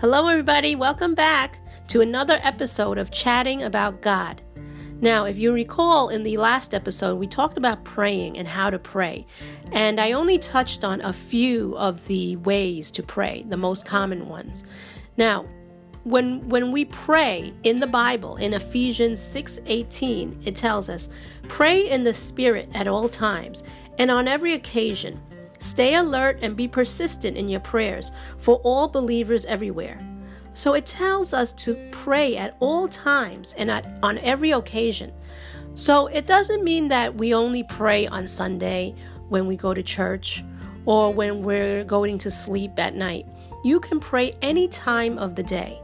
Hello, everybody. Welcome back to another episode of Chatting About God. Now, if you recall in the last episode, we talked about praying and how to pray. And I only touched on a few of the ways to pray, the most common ones. Now, when when we pray in the Bible in Ephesians 6:18 it tells us pray in the spirit at all times and on every occasion Stay alert and be persistent in your prayers for all believers everywhere. So it tells us to pray at all times and at, on every occasion. So it doesn't mean that we only pray on Sunday when we go to church or when we're going to sleep at night. You can pray any time of the day.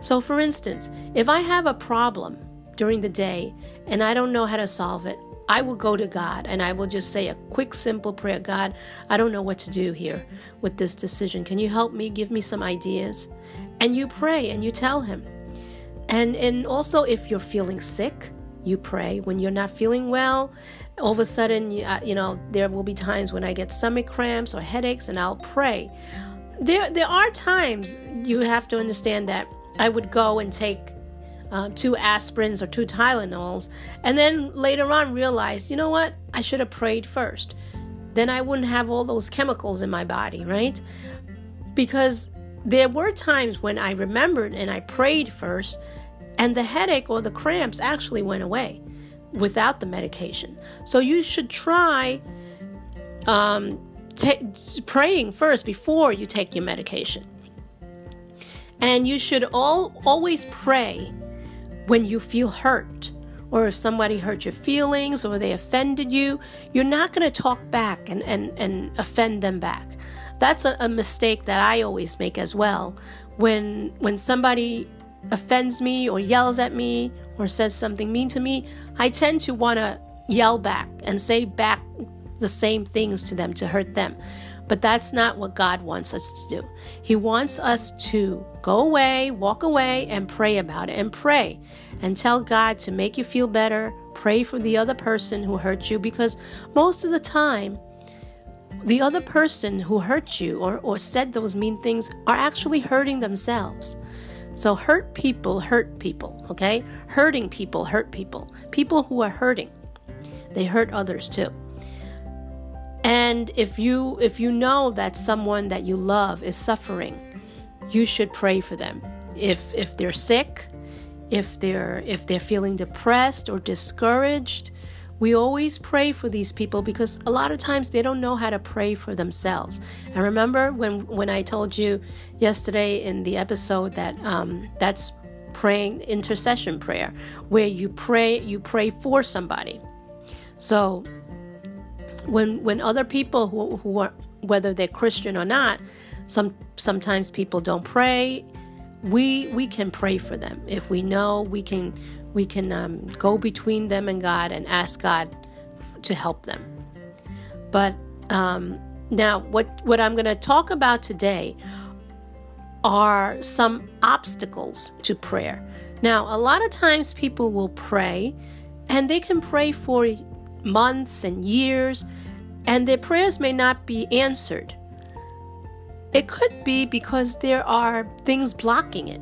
So, for instance, if I have a problem during the day and I don't know how to solve it, I will go to God and I will just say a quick, simple prayer God, I don't know what to do here with this decision. Can you help me? Give me some ideas. And you pray and you tell Him. And, and also, if you're feeling sick, you pray. When you're not feeling well, all of a sudden, you, uh, you know, there will be times when I get stomach cramps or headaches, and I'll pray. There, there are times you have to understand that I would go and take uh, two aspirins or two Tylenols, and then later on realize, you know what, I should have prayed first. Then I wouldn't have all those chemicals in my body, right? Because there were times when I remembered and I prayed first, and the headache or the cramps actually went away without the medication. So you should try um, t- praying first before you take your medication. And you should all always pray when you feel hurt or if somebody hurt your feelings or they offended you, you're not going to talk back and, and, and offend them back. That's a, a mistake that I always make as well. When when somebody offends me or yells at me or says something mean to me, I tend to want to yell back and say back the same things to them to hurt them. But that's not what God wants us to do. He wants us to go away, walk away, and pray about it. And pray and tell God to make you feel better. Pray for the other person who hurt you because most of the time, the other person who hurt you or, or said those mean things are actually hurting themselves. So, hurt people hurt people, okay? Hurting people hurt people. People who are hurting, they hurt others too. And if you if you know that someone that you love is suffering, you should pray for them. If if they're sick, if they're if they're feeling depressed or discouraged, we always pray for these people because a lot of times they don't know how to pray for themselves. And remember when when I told you yesterday in the episode that um, that's praying intercession prayer, where you pray you pray for somebody. So when when other people who, who are whether they're Christian or not, some sometimes people don't pray. We we can pray for them if we know we can we can um, go between them and God and ask God to help them. But um, now, what what I'm going to talk about today are some obstacles to prayer. Now, a lot of times people will pray, and they can pray for months and years, and their prayers may not be answered. It could be because there are things blocking it,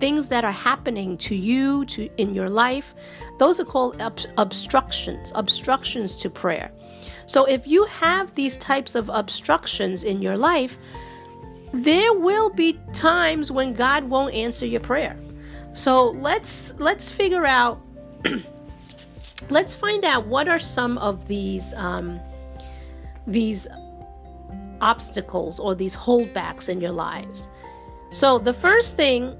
things that are happening to you to in your life. Those are called ob- obstructions, obstructions to prayer. So if you have these types of obstructions in your life, there will be times when God won't answer your prayer. So let's let's figure out let's find out what are some of these um, these obstacles or these holdbacks in your lives. So the first thing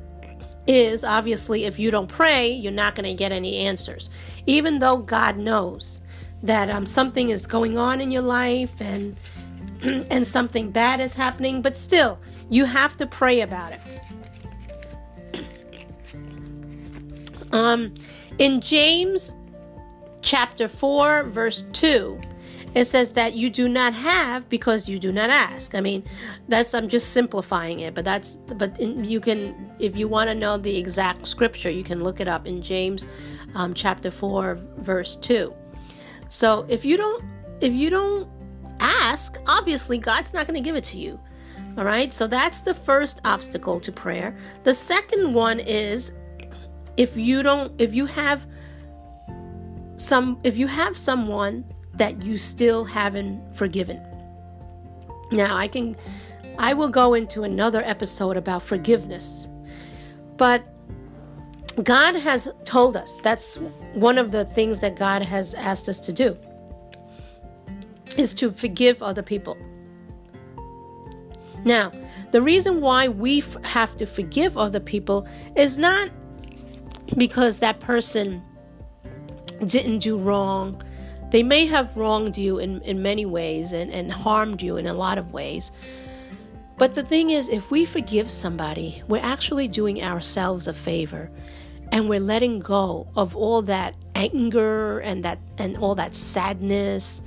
is obviously if you don't pray, you're not going to get any answers, even though God knows that um, something is going on in your life and and something bad is happening, but still you have to pray about it. Um, in James chapter 4, verse 2, it says that you do not have because you do not ask. I mean, that's I'm just simplifying it, but that's but in, you can if you want to know the exact scripture, you can look it up in James um, chapter 4, verse 2. So if you don't if you don't ask, obviously God's not going to give it to you. All right, so that's the first obstacle to prayer. The second one is if you don't, if you have some, if you have someone that you still haven't forgiven. Now, I can, I will go into another episode about forgiveness, but God has told us that's one of the things that God has asked us to do is to forgive other people. Now, the reason why we f- have to forgive other people is not because that person didn't do wrong. They may have wronged you in, in many ways and, and harmed you in a lot of ways. But the thing is, if we forgive somebody, we're actually doing ourselves a favor and we're letting go of all that anger and that and all that sadness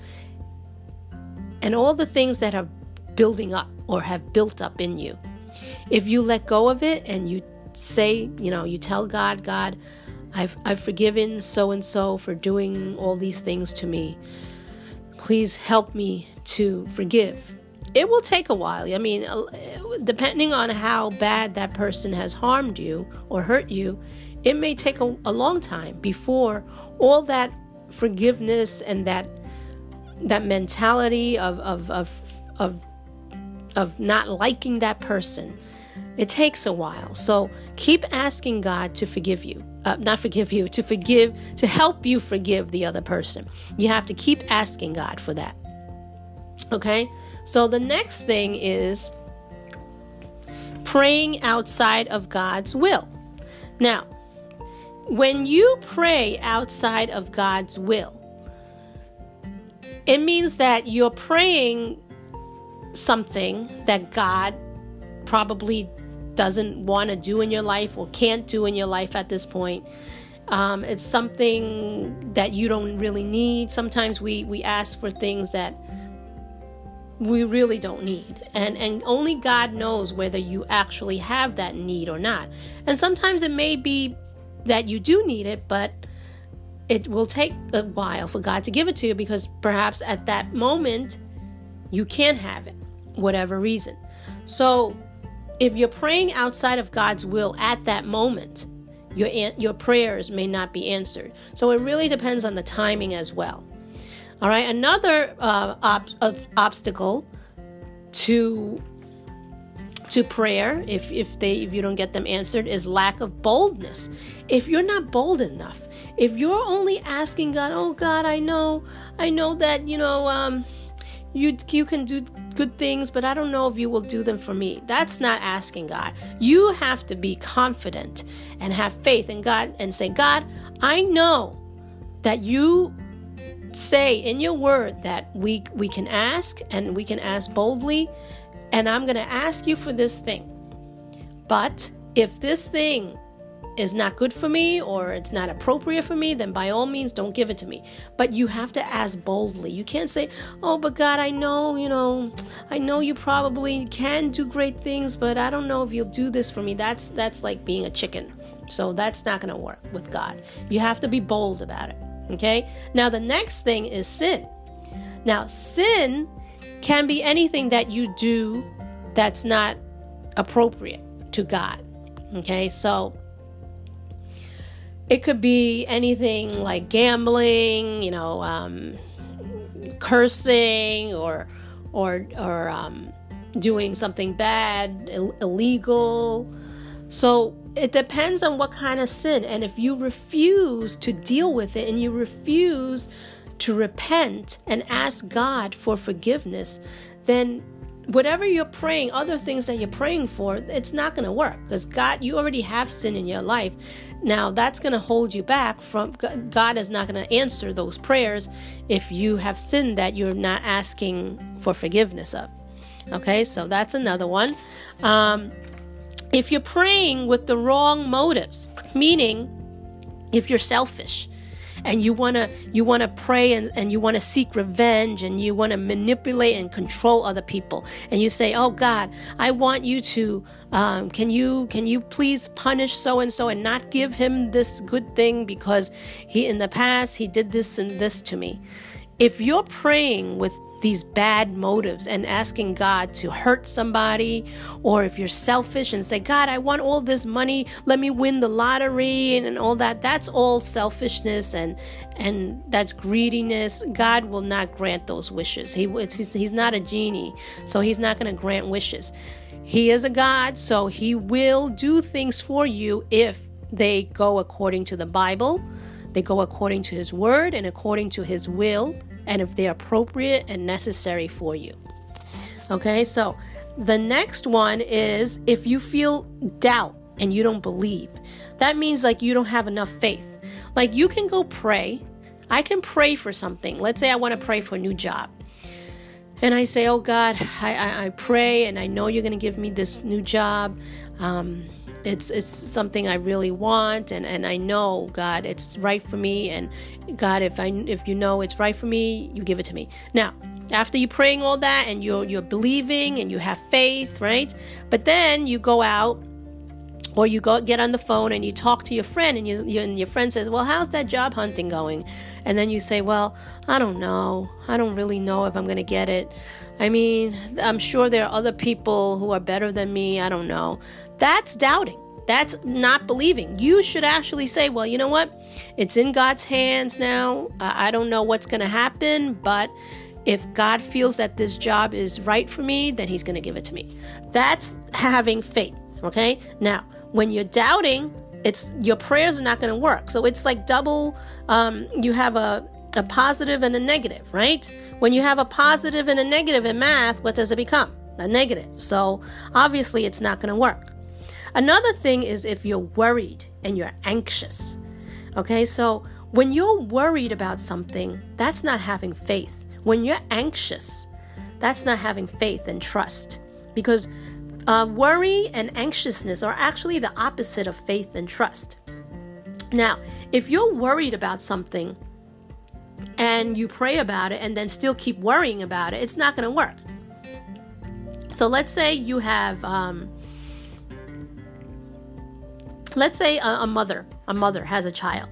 and all the things that are building up or have built up in you. If you let go of it and you say, you know, you tell God, God, I've, I've forgiven so and so for doing all these things to me. Please help me to forgive. It will take a while. I mean, uh, depending on how bad that person has harmed you or hurt you, it may take a, a long time before all that forgiveness and that that mentality of, of, of, of, of not liking that person it takes a while. So keep asking God to forgive you. Uh, not forgive you, to forgive, to help you forgive the other person. You have to keep asking God for that. Okay? So the next thing is praying outside of God's will. Now, when you pray outside of God's will, it means that you're praying something that God probably doesn't want to do in your life or can't do in your life at this point. Um, it's something that you don't really need. Sometimes we, we ask for things that we really don't need. And, and only God knows whether you actually have that need or not. And sometimes it may be that you do need it, but it will take a while for God to give it to you because perhaps at that moment you can't have it, whatever reason. So if you're praying outside of God's will at that moment, your your prayers may not be answered. So it really depends on the timing as well. All right, another uh, ob- uh, obstacle to to prayer if if they if you don't get them answered is lack of boldness. If you're not bold enough, if you're only asking God, "Oh God, I know, I know that, you know, um you you can do good things, but I don't know if you will do them for me. That's not asking God. You have to be confident and have faith in God and say, God, I know that you say in your word that we we can ask and we can ask boldly and I'm going to ask you for this thing. But if this thing is not good for me or it's not appropriate for me, then by all means don't give it to me. But you have to ask boldly. You can't say, "Oh, but God, I know, you know, I know you probably can do great things, but I don't know if you'll do this for me." That's that's like being a chicken. So that's not going to work with God. You have to be bold about it. Okay? Now the next thing is sin. Now, sin can be anything that you do that's not appropriate to God. Okay? So it could be anything like gambling, you know, um, cursing, or or or um, doing something bad, Ill- illegal. So it depends on what kind of sin. And if you refuse to deal with it and you refuse to repent and ask God for forgiveness, then whatever you're praying, other things that you're praying for, it's not going to work because God, you already have sin in your life. Now, that's going to hold you back from God is not going to answer those prayers if you have sinned that you're not asking for forgiveness of. Okay, so that's another one. Um, if you're praying with the wrong motives, meaning if you're selfish, and you want to you want to pray and, and you want to seek revenge and you want to manipulate and control other people. And you say oh god i want you to um, can you can you please punish so and so and not give him this good thing because he in the past he did this and this to me? If you're praying with these bad motives and asking God to hurt somebody, or if you're selfish and say, God, I want all this money, let me win the lottery and, and all that, that's all selfishness and and that's greediness. God will not grant those wishes. He he's, he's not a genie, so he's not going to grant wishes. He is a God, so he will do things for you if they go according to the Bible, they go according to his word and according to his will and if they're appropriate and necessary for you. Okay, so the next one is if you feel doubt and you don't believe, that means like you don't have enough faith. Like you can go pray. I can pray for something. Let's say I want to pray for a new job. And I say, Oh God, I, I, I pray and I know you're going to give me this new job. Um, it's it's something I really want and, and I know God it's right for me and God if I if you know it's right for me you give it to me. Now after you praying all that and you're you're believing and you have faith right? But then you go out or you go get on the phone and you talk to your friend and you, you, and your friend says well how's that job hunting going? And then you say well I don't know. I don't really know if I'm going to get it. I mean, I'm sure there are other people who are better than me. I don't know. That's doubting. That's not believing. You should actually say, well, you know what? It's in God's hands now. I don't know what's going to happen, but if God feels that this job is right for me, then He's going to give it to me. That's having faith. Okay? Now, when you're doubting, it's your prayers are not going to work. So it's like double. Um, you have a a positive and a negative, right? When you have a positive and a negative in math, what does it become? A negative. So obviously, it's not going to work. Another thing is if you're worried and you're anxious. Okay, so when you're worried about something, that's not having faith. When you're anxious, that's not having faith and trust. Because uh, worry and anxiousness are actually the opposite of faith and trust. Now, if you're worried about something and you pray about it and then still keep worrying about it, it's not going to work. So let's say you have um, let's say a, a mother a mother has a child.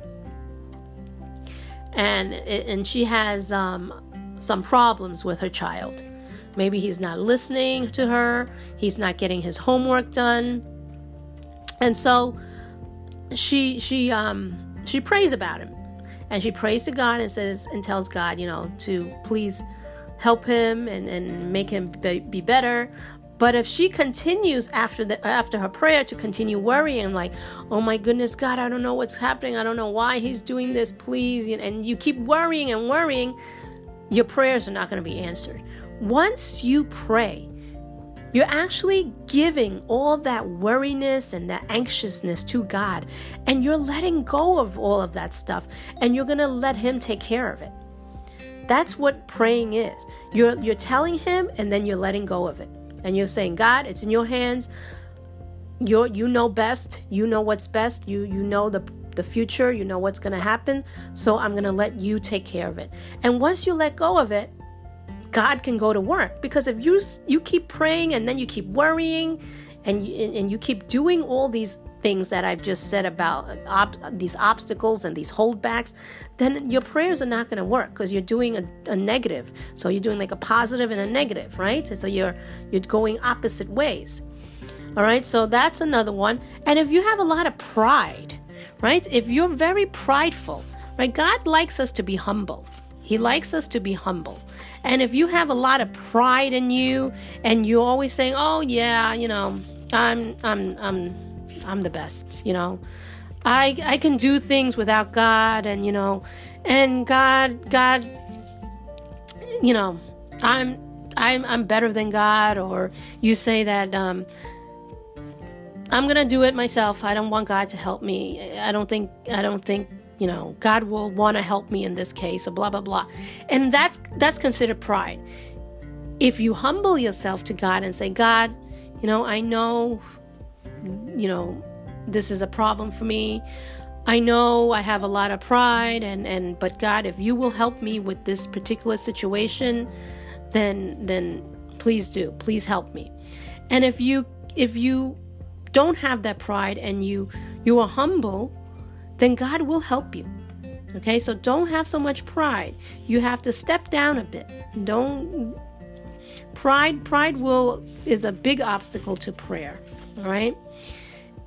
And and she has um, some problems with her child. Maybe he's not listening to her. He's not getting his homework done. And so she she um she prays about him. And she prays to god and says and tells god you know to please help him and, and make him be, be better but if she continues after the after her prayer to continue worrying, like, oh my goodness, God, I don't know what's happening. I don't know why He's doing this. Please, and you keep worrying and worrying, your prayers are not going to be answered. Once you pray, you're actually giving all that worriness and that anxiousness to God, and you're letting go of all of that stuff, and you're going to let Him take care of it. That's what praying is. You're you're telling Him, and then you're letting go of it and you're saying, God, it's in your hands. You you know best. You know what's best. You you know the the future. You know what's going to happen. So I'm going to let you take care of it. And once you let go of it, God can go to work because if you you keep praying and then you keep worrying and you, and you keep doing all these things that I've just said about uh, op- these obstacles and these holdbacks, then your prayers are not going to work because you're doing a, a, negative. So you're doing like a positive and a negative, right? so you're you're going opposite ways. All right, so that's another one. And if you have a lot of pride, right? If you're very prideful, right? God likes us to be humble. He likes us to be humble. And if you have a lot of pride in you and you're always saying, "Oh yeah, you know, I'm I'm I'm I'm the best, you know. I I can do things without God and you know, and God God you know, I'm I'm I'm better than God or you say that um I'm going to do it myself. I don't want God to help me. I don't think I don't think you know god will want to help me in this case or blah blah blah and that's that's considered pride if you humble yourself to god and say god you know i know you know, this is a problem for me. I know I have a lot of pride and and but God, if you will help me with this particular situation, then then please do. Please help me. And if you if you don't have that pride and you you are humble, then God will help you. Okay, so don't have so much pride. You have to step down a bit. Don't pride pride will is a big obstacle to prayer. All right?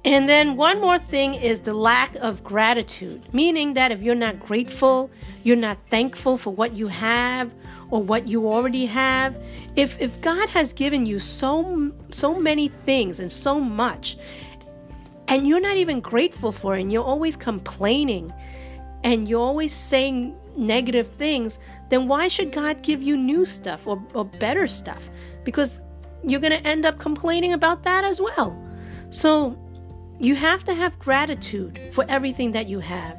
And then one more thing is the lack of gratitude, meaning that if you're not grateful, you're not thankful for what you have or what you already have, if if God has given you so so many things and so much and you're not even grateful for it and you're always complaining and you're always saying negative things, then why should God give you new stuff or, or better stuff? Because you're going to end up complaining about that as well. So, you have to have gratitude for everything that you have.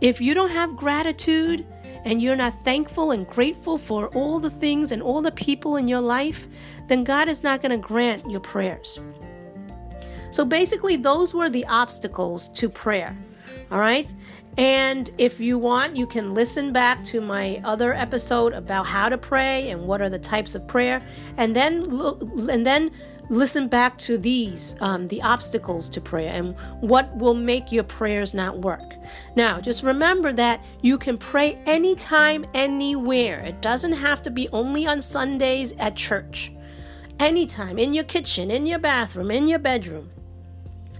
If you don't have gratitude and you're not thankful and grateful for all the things and all the people in your life, then God is not going to grant your prayers. So basically, those were the obstacles to prayer. All right. And if you want, you can listen back to my other episode about how to pray and what are the types of prayer, and then and then listen back to these, um, the obstacles to prayer, and what will make your prayers not work. Now, just remember that you can pray anytime, anywhere. It doesn't have to be only on Sundays at church. Anytime, in your kitchen, in your bathroom, in your bedroom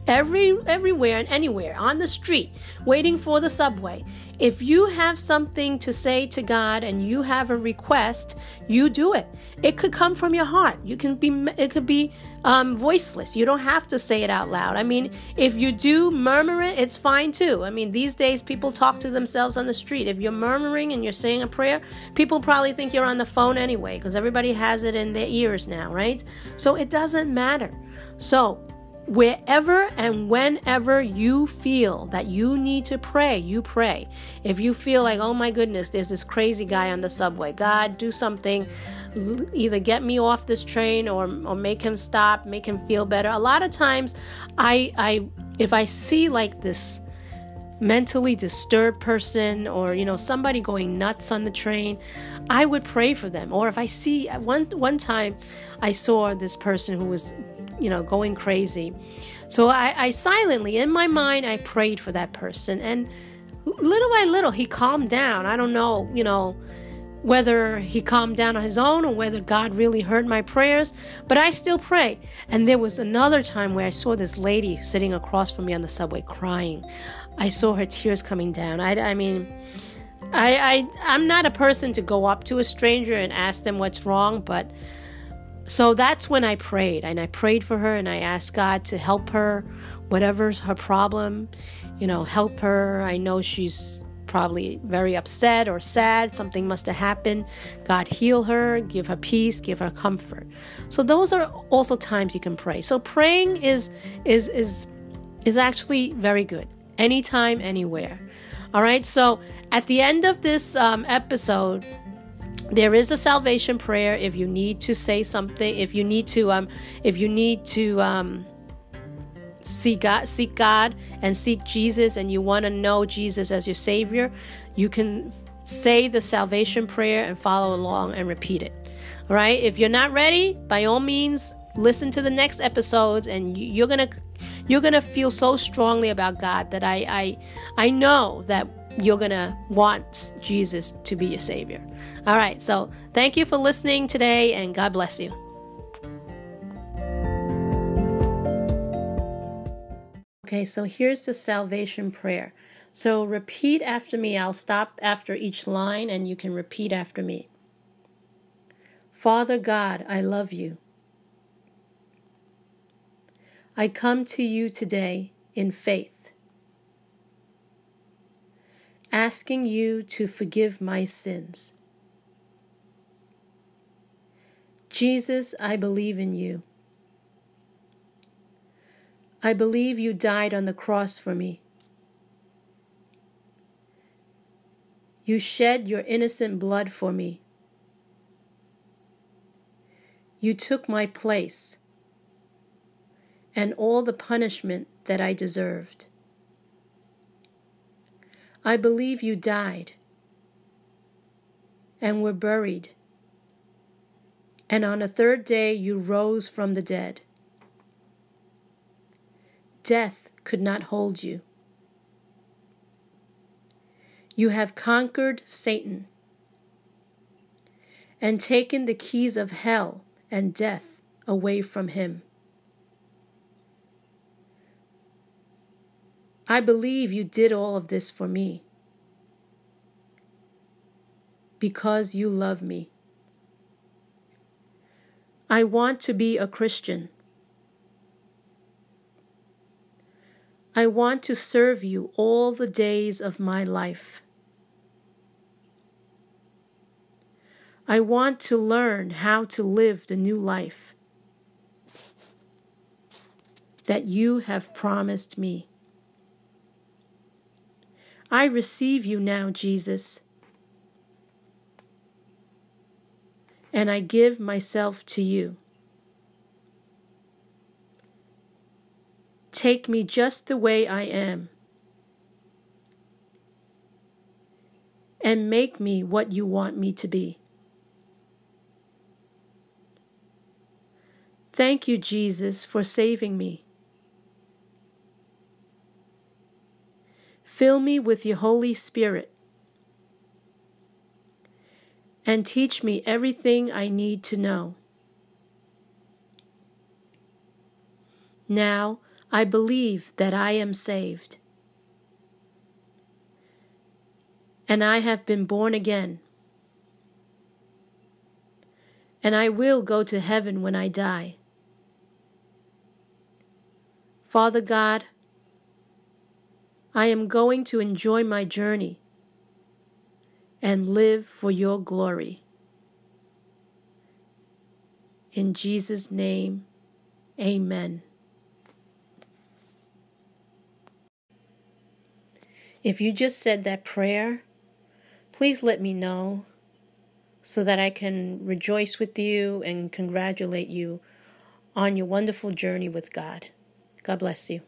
every everywhere and anywhere on the street waiting for the subway. If you have something to say to god and you have a request you do it. It could come from your heart. You can be it could be um, voiceless. You don't have to say it out loud. I mean if you do murmur it it's fine too. I mean these days people talk to themselves on the street. If you're murmuring and you're saying a prayer people probably think you're on the phone anyway because everybody has it in their ears now right? So it doesn't matter. So Wherever and whenever you feel that you need to pray, you pray. If you feel like, oh my goodness, there's this crazy guy on the subway, God, do something. Either get me off this train or, or make him stop, make him feel better. A lot of times, I, I, if I see like this mentally disturbed person or you know somebody going nuts on the train i would pray for them or if i see one one time i saw this person who was you know, going crazy. So I, I silently, in my mind, I prayed for that person. And little by little, he calmed down. I don't know, you know, whether he calmed down on his own or whether God really heard my prayers, but I still pray. And there was another time where I saw this lady sitting across from me on the subway crying. I saw her tears coming down. I, I mean, I, I, I'm not a person to go up to a stranger and ask them what's wrong, but so that's when I prayed, and I prayed for her, and I asked God to help her, whatever's her problem, you know, help her. I know she's probably very upset or sad. Something must have happened. God heal her, give her peace, give her comfort. So those are also times you can pray. So praying is is is is actually very good. Anytime, anywhere. All right. So at the end of this um, episode, there is a salvation prayer if you need to say something if you need to um if you need to um seek God seek God and seek Jesus and you want to know Jesus as your savior you can say the salvation prayer and follow along and repeat it. All right if you're not ready by all means listen to the next episodes and you're gonna you're gonna feel so strongly about God that I I I know that you're gonna want Jesus to be your savior all right, so thank you for listening today, and God bless you. Okay, so here's the salvation prayer. So repeat after me. I'll stop after each line, and you can repeat after me. Father God, I love you. I come to you today in faith, asking you to forgive my sins. Jesus, I believe in you. I believe you died on the cross for me. You shed your innocent blood for me. You took my place and all the punishment that I deserved. I believe you died and were buried and on the third day you rose from the dead. Death could not hold you. You have conquered Satan and taken the keys of hell and death away from him. I believe you did all of this for me because you love me. I want to be a Christian. I want to serve you all the days of my life. I want to learn how to live the new life that you have promised me. I receive you now, Jesus, and I give myself to you. Take me just the way I am. And make me what you want me to be. Thank you, Jesus, for saving me. Fill me with your Holy Spirit and teach me everything I need to know. Now I believe that I am saved and I have been born again and I will go to heaven when I die. Father God, I am going to enjoy my journey and live for your glory. In Jesus' name, amen. If you just said that prayer, please let me know so that I can rejoice with you and congratulate you on your wonderful journey with God. God bless you.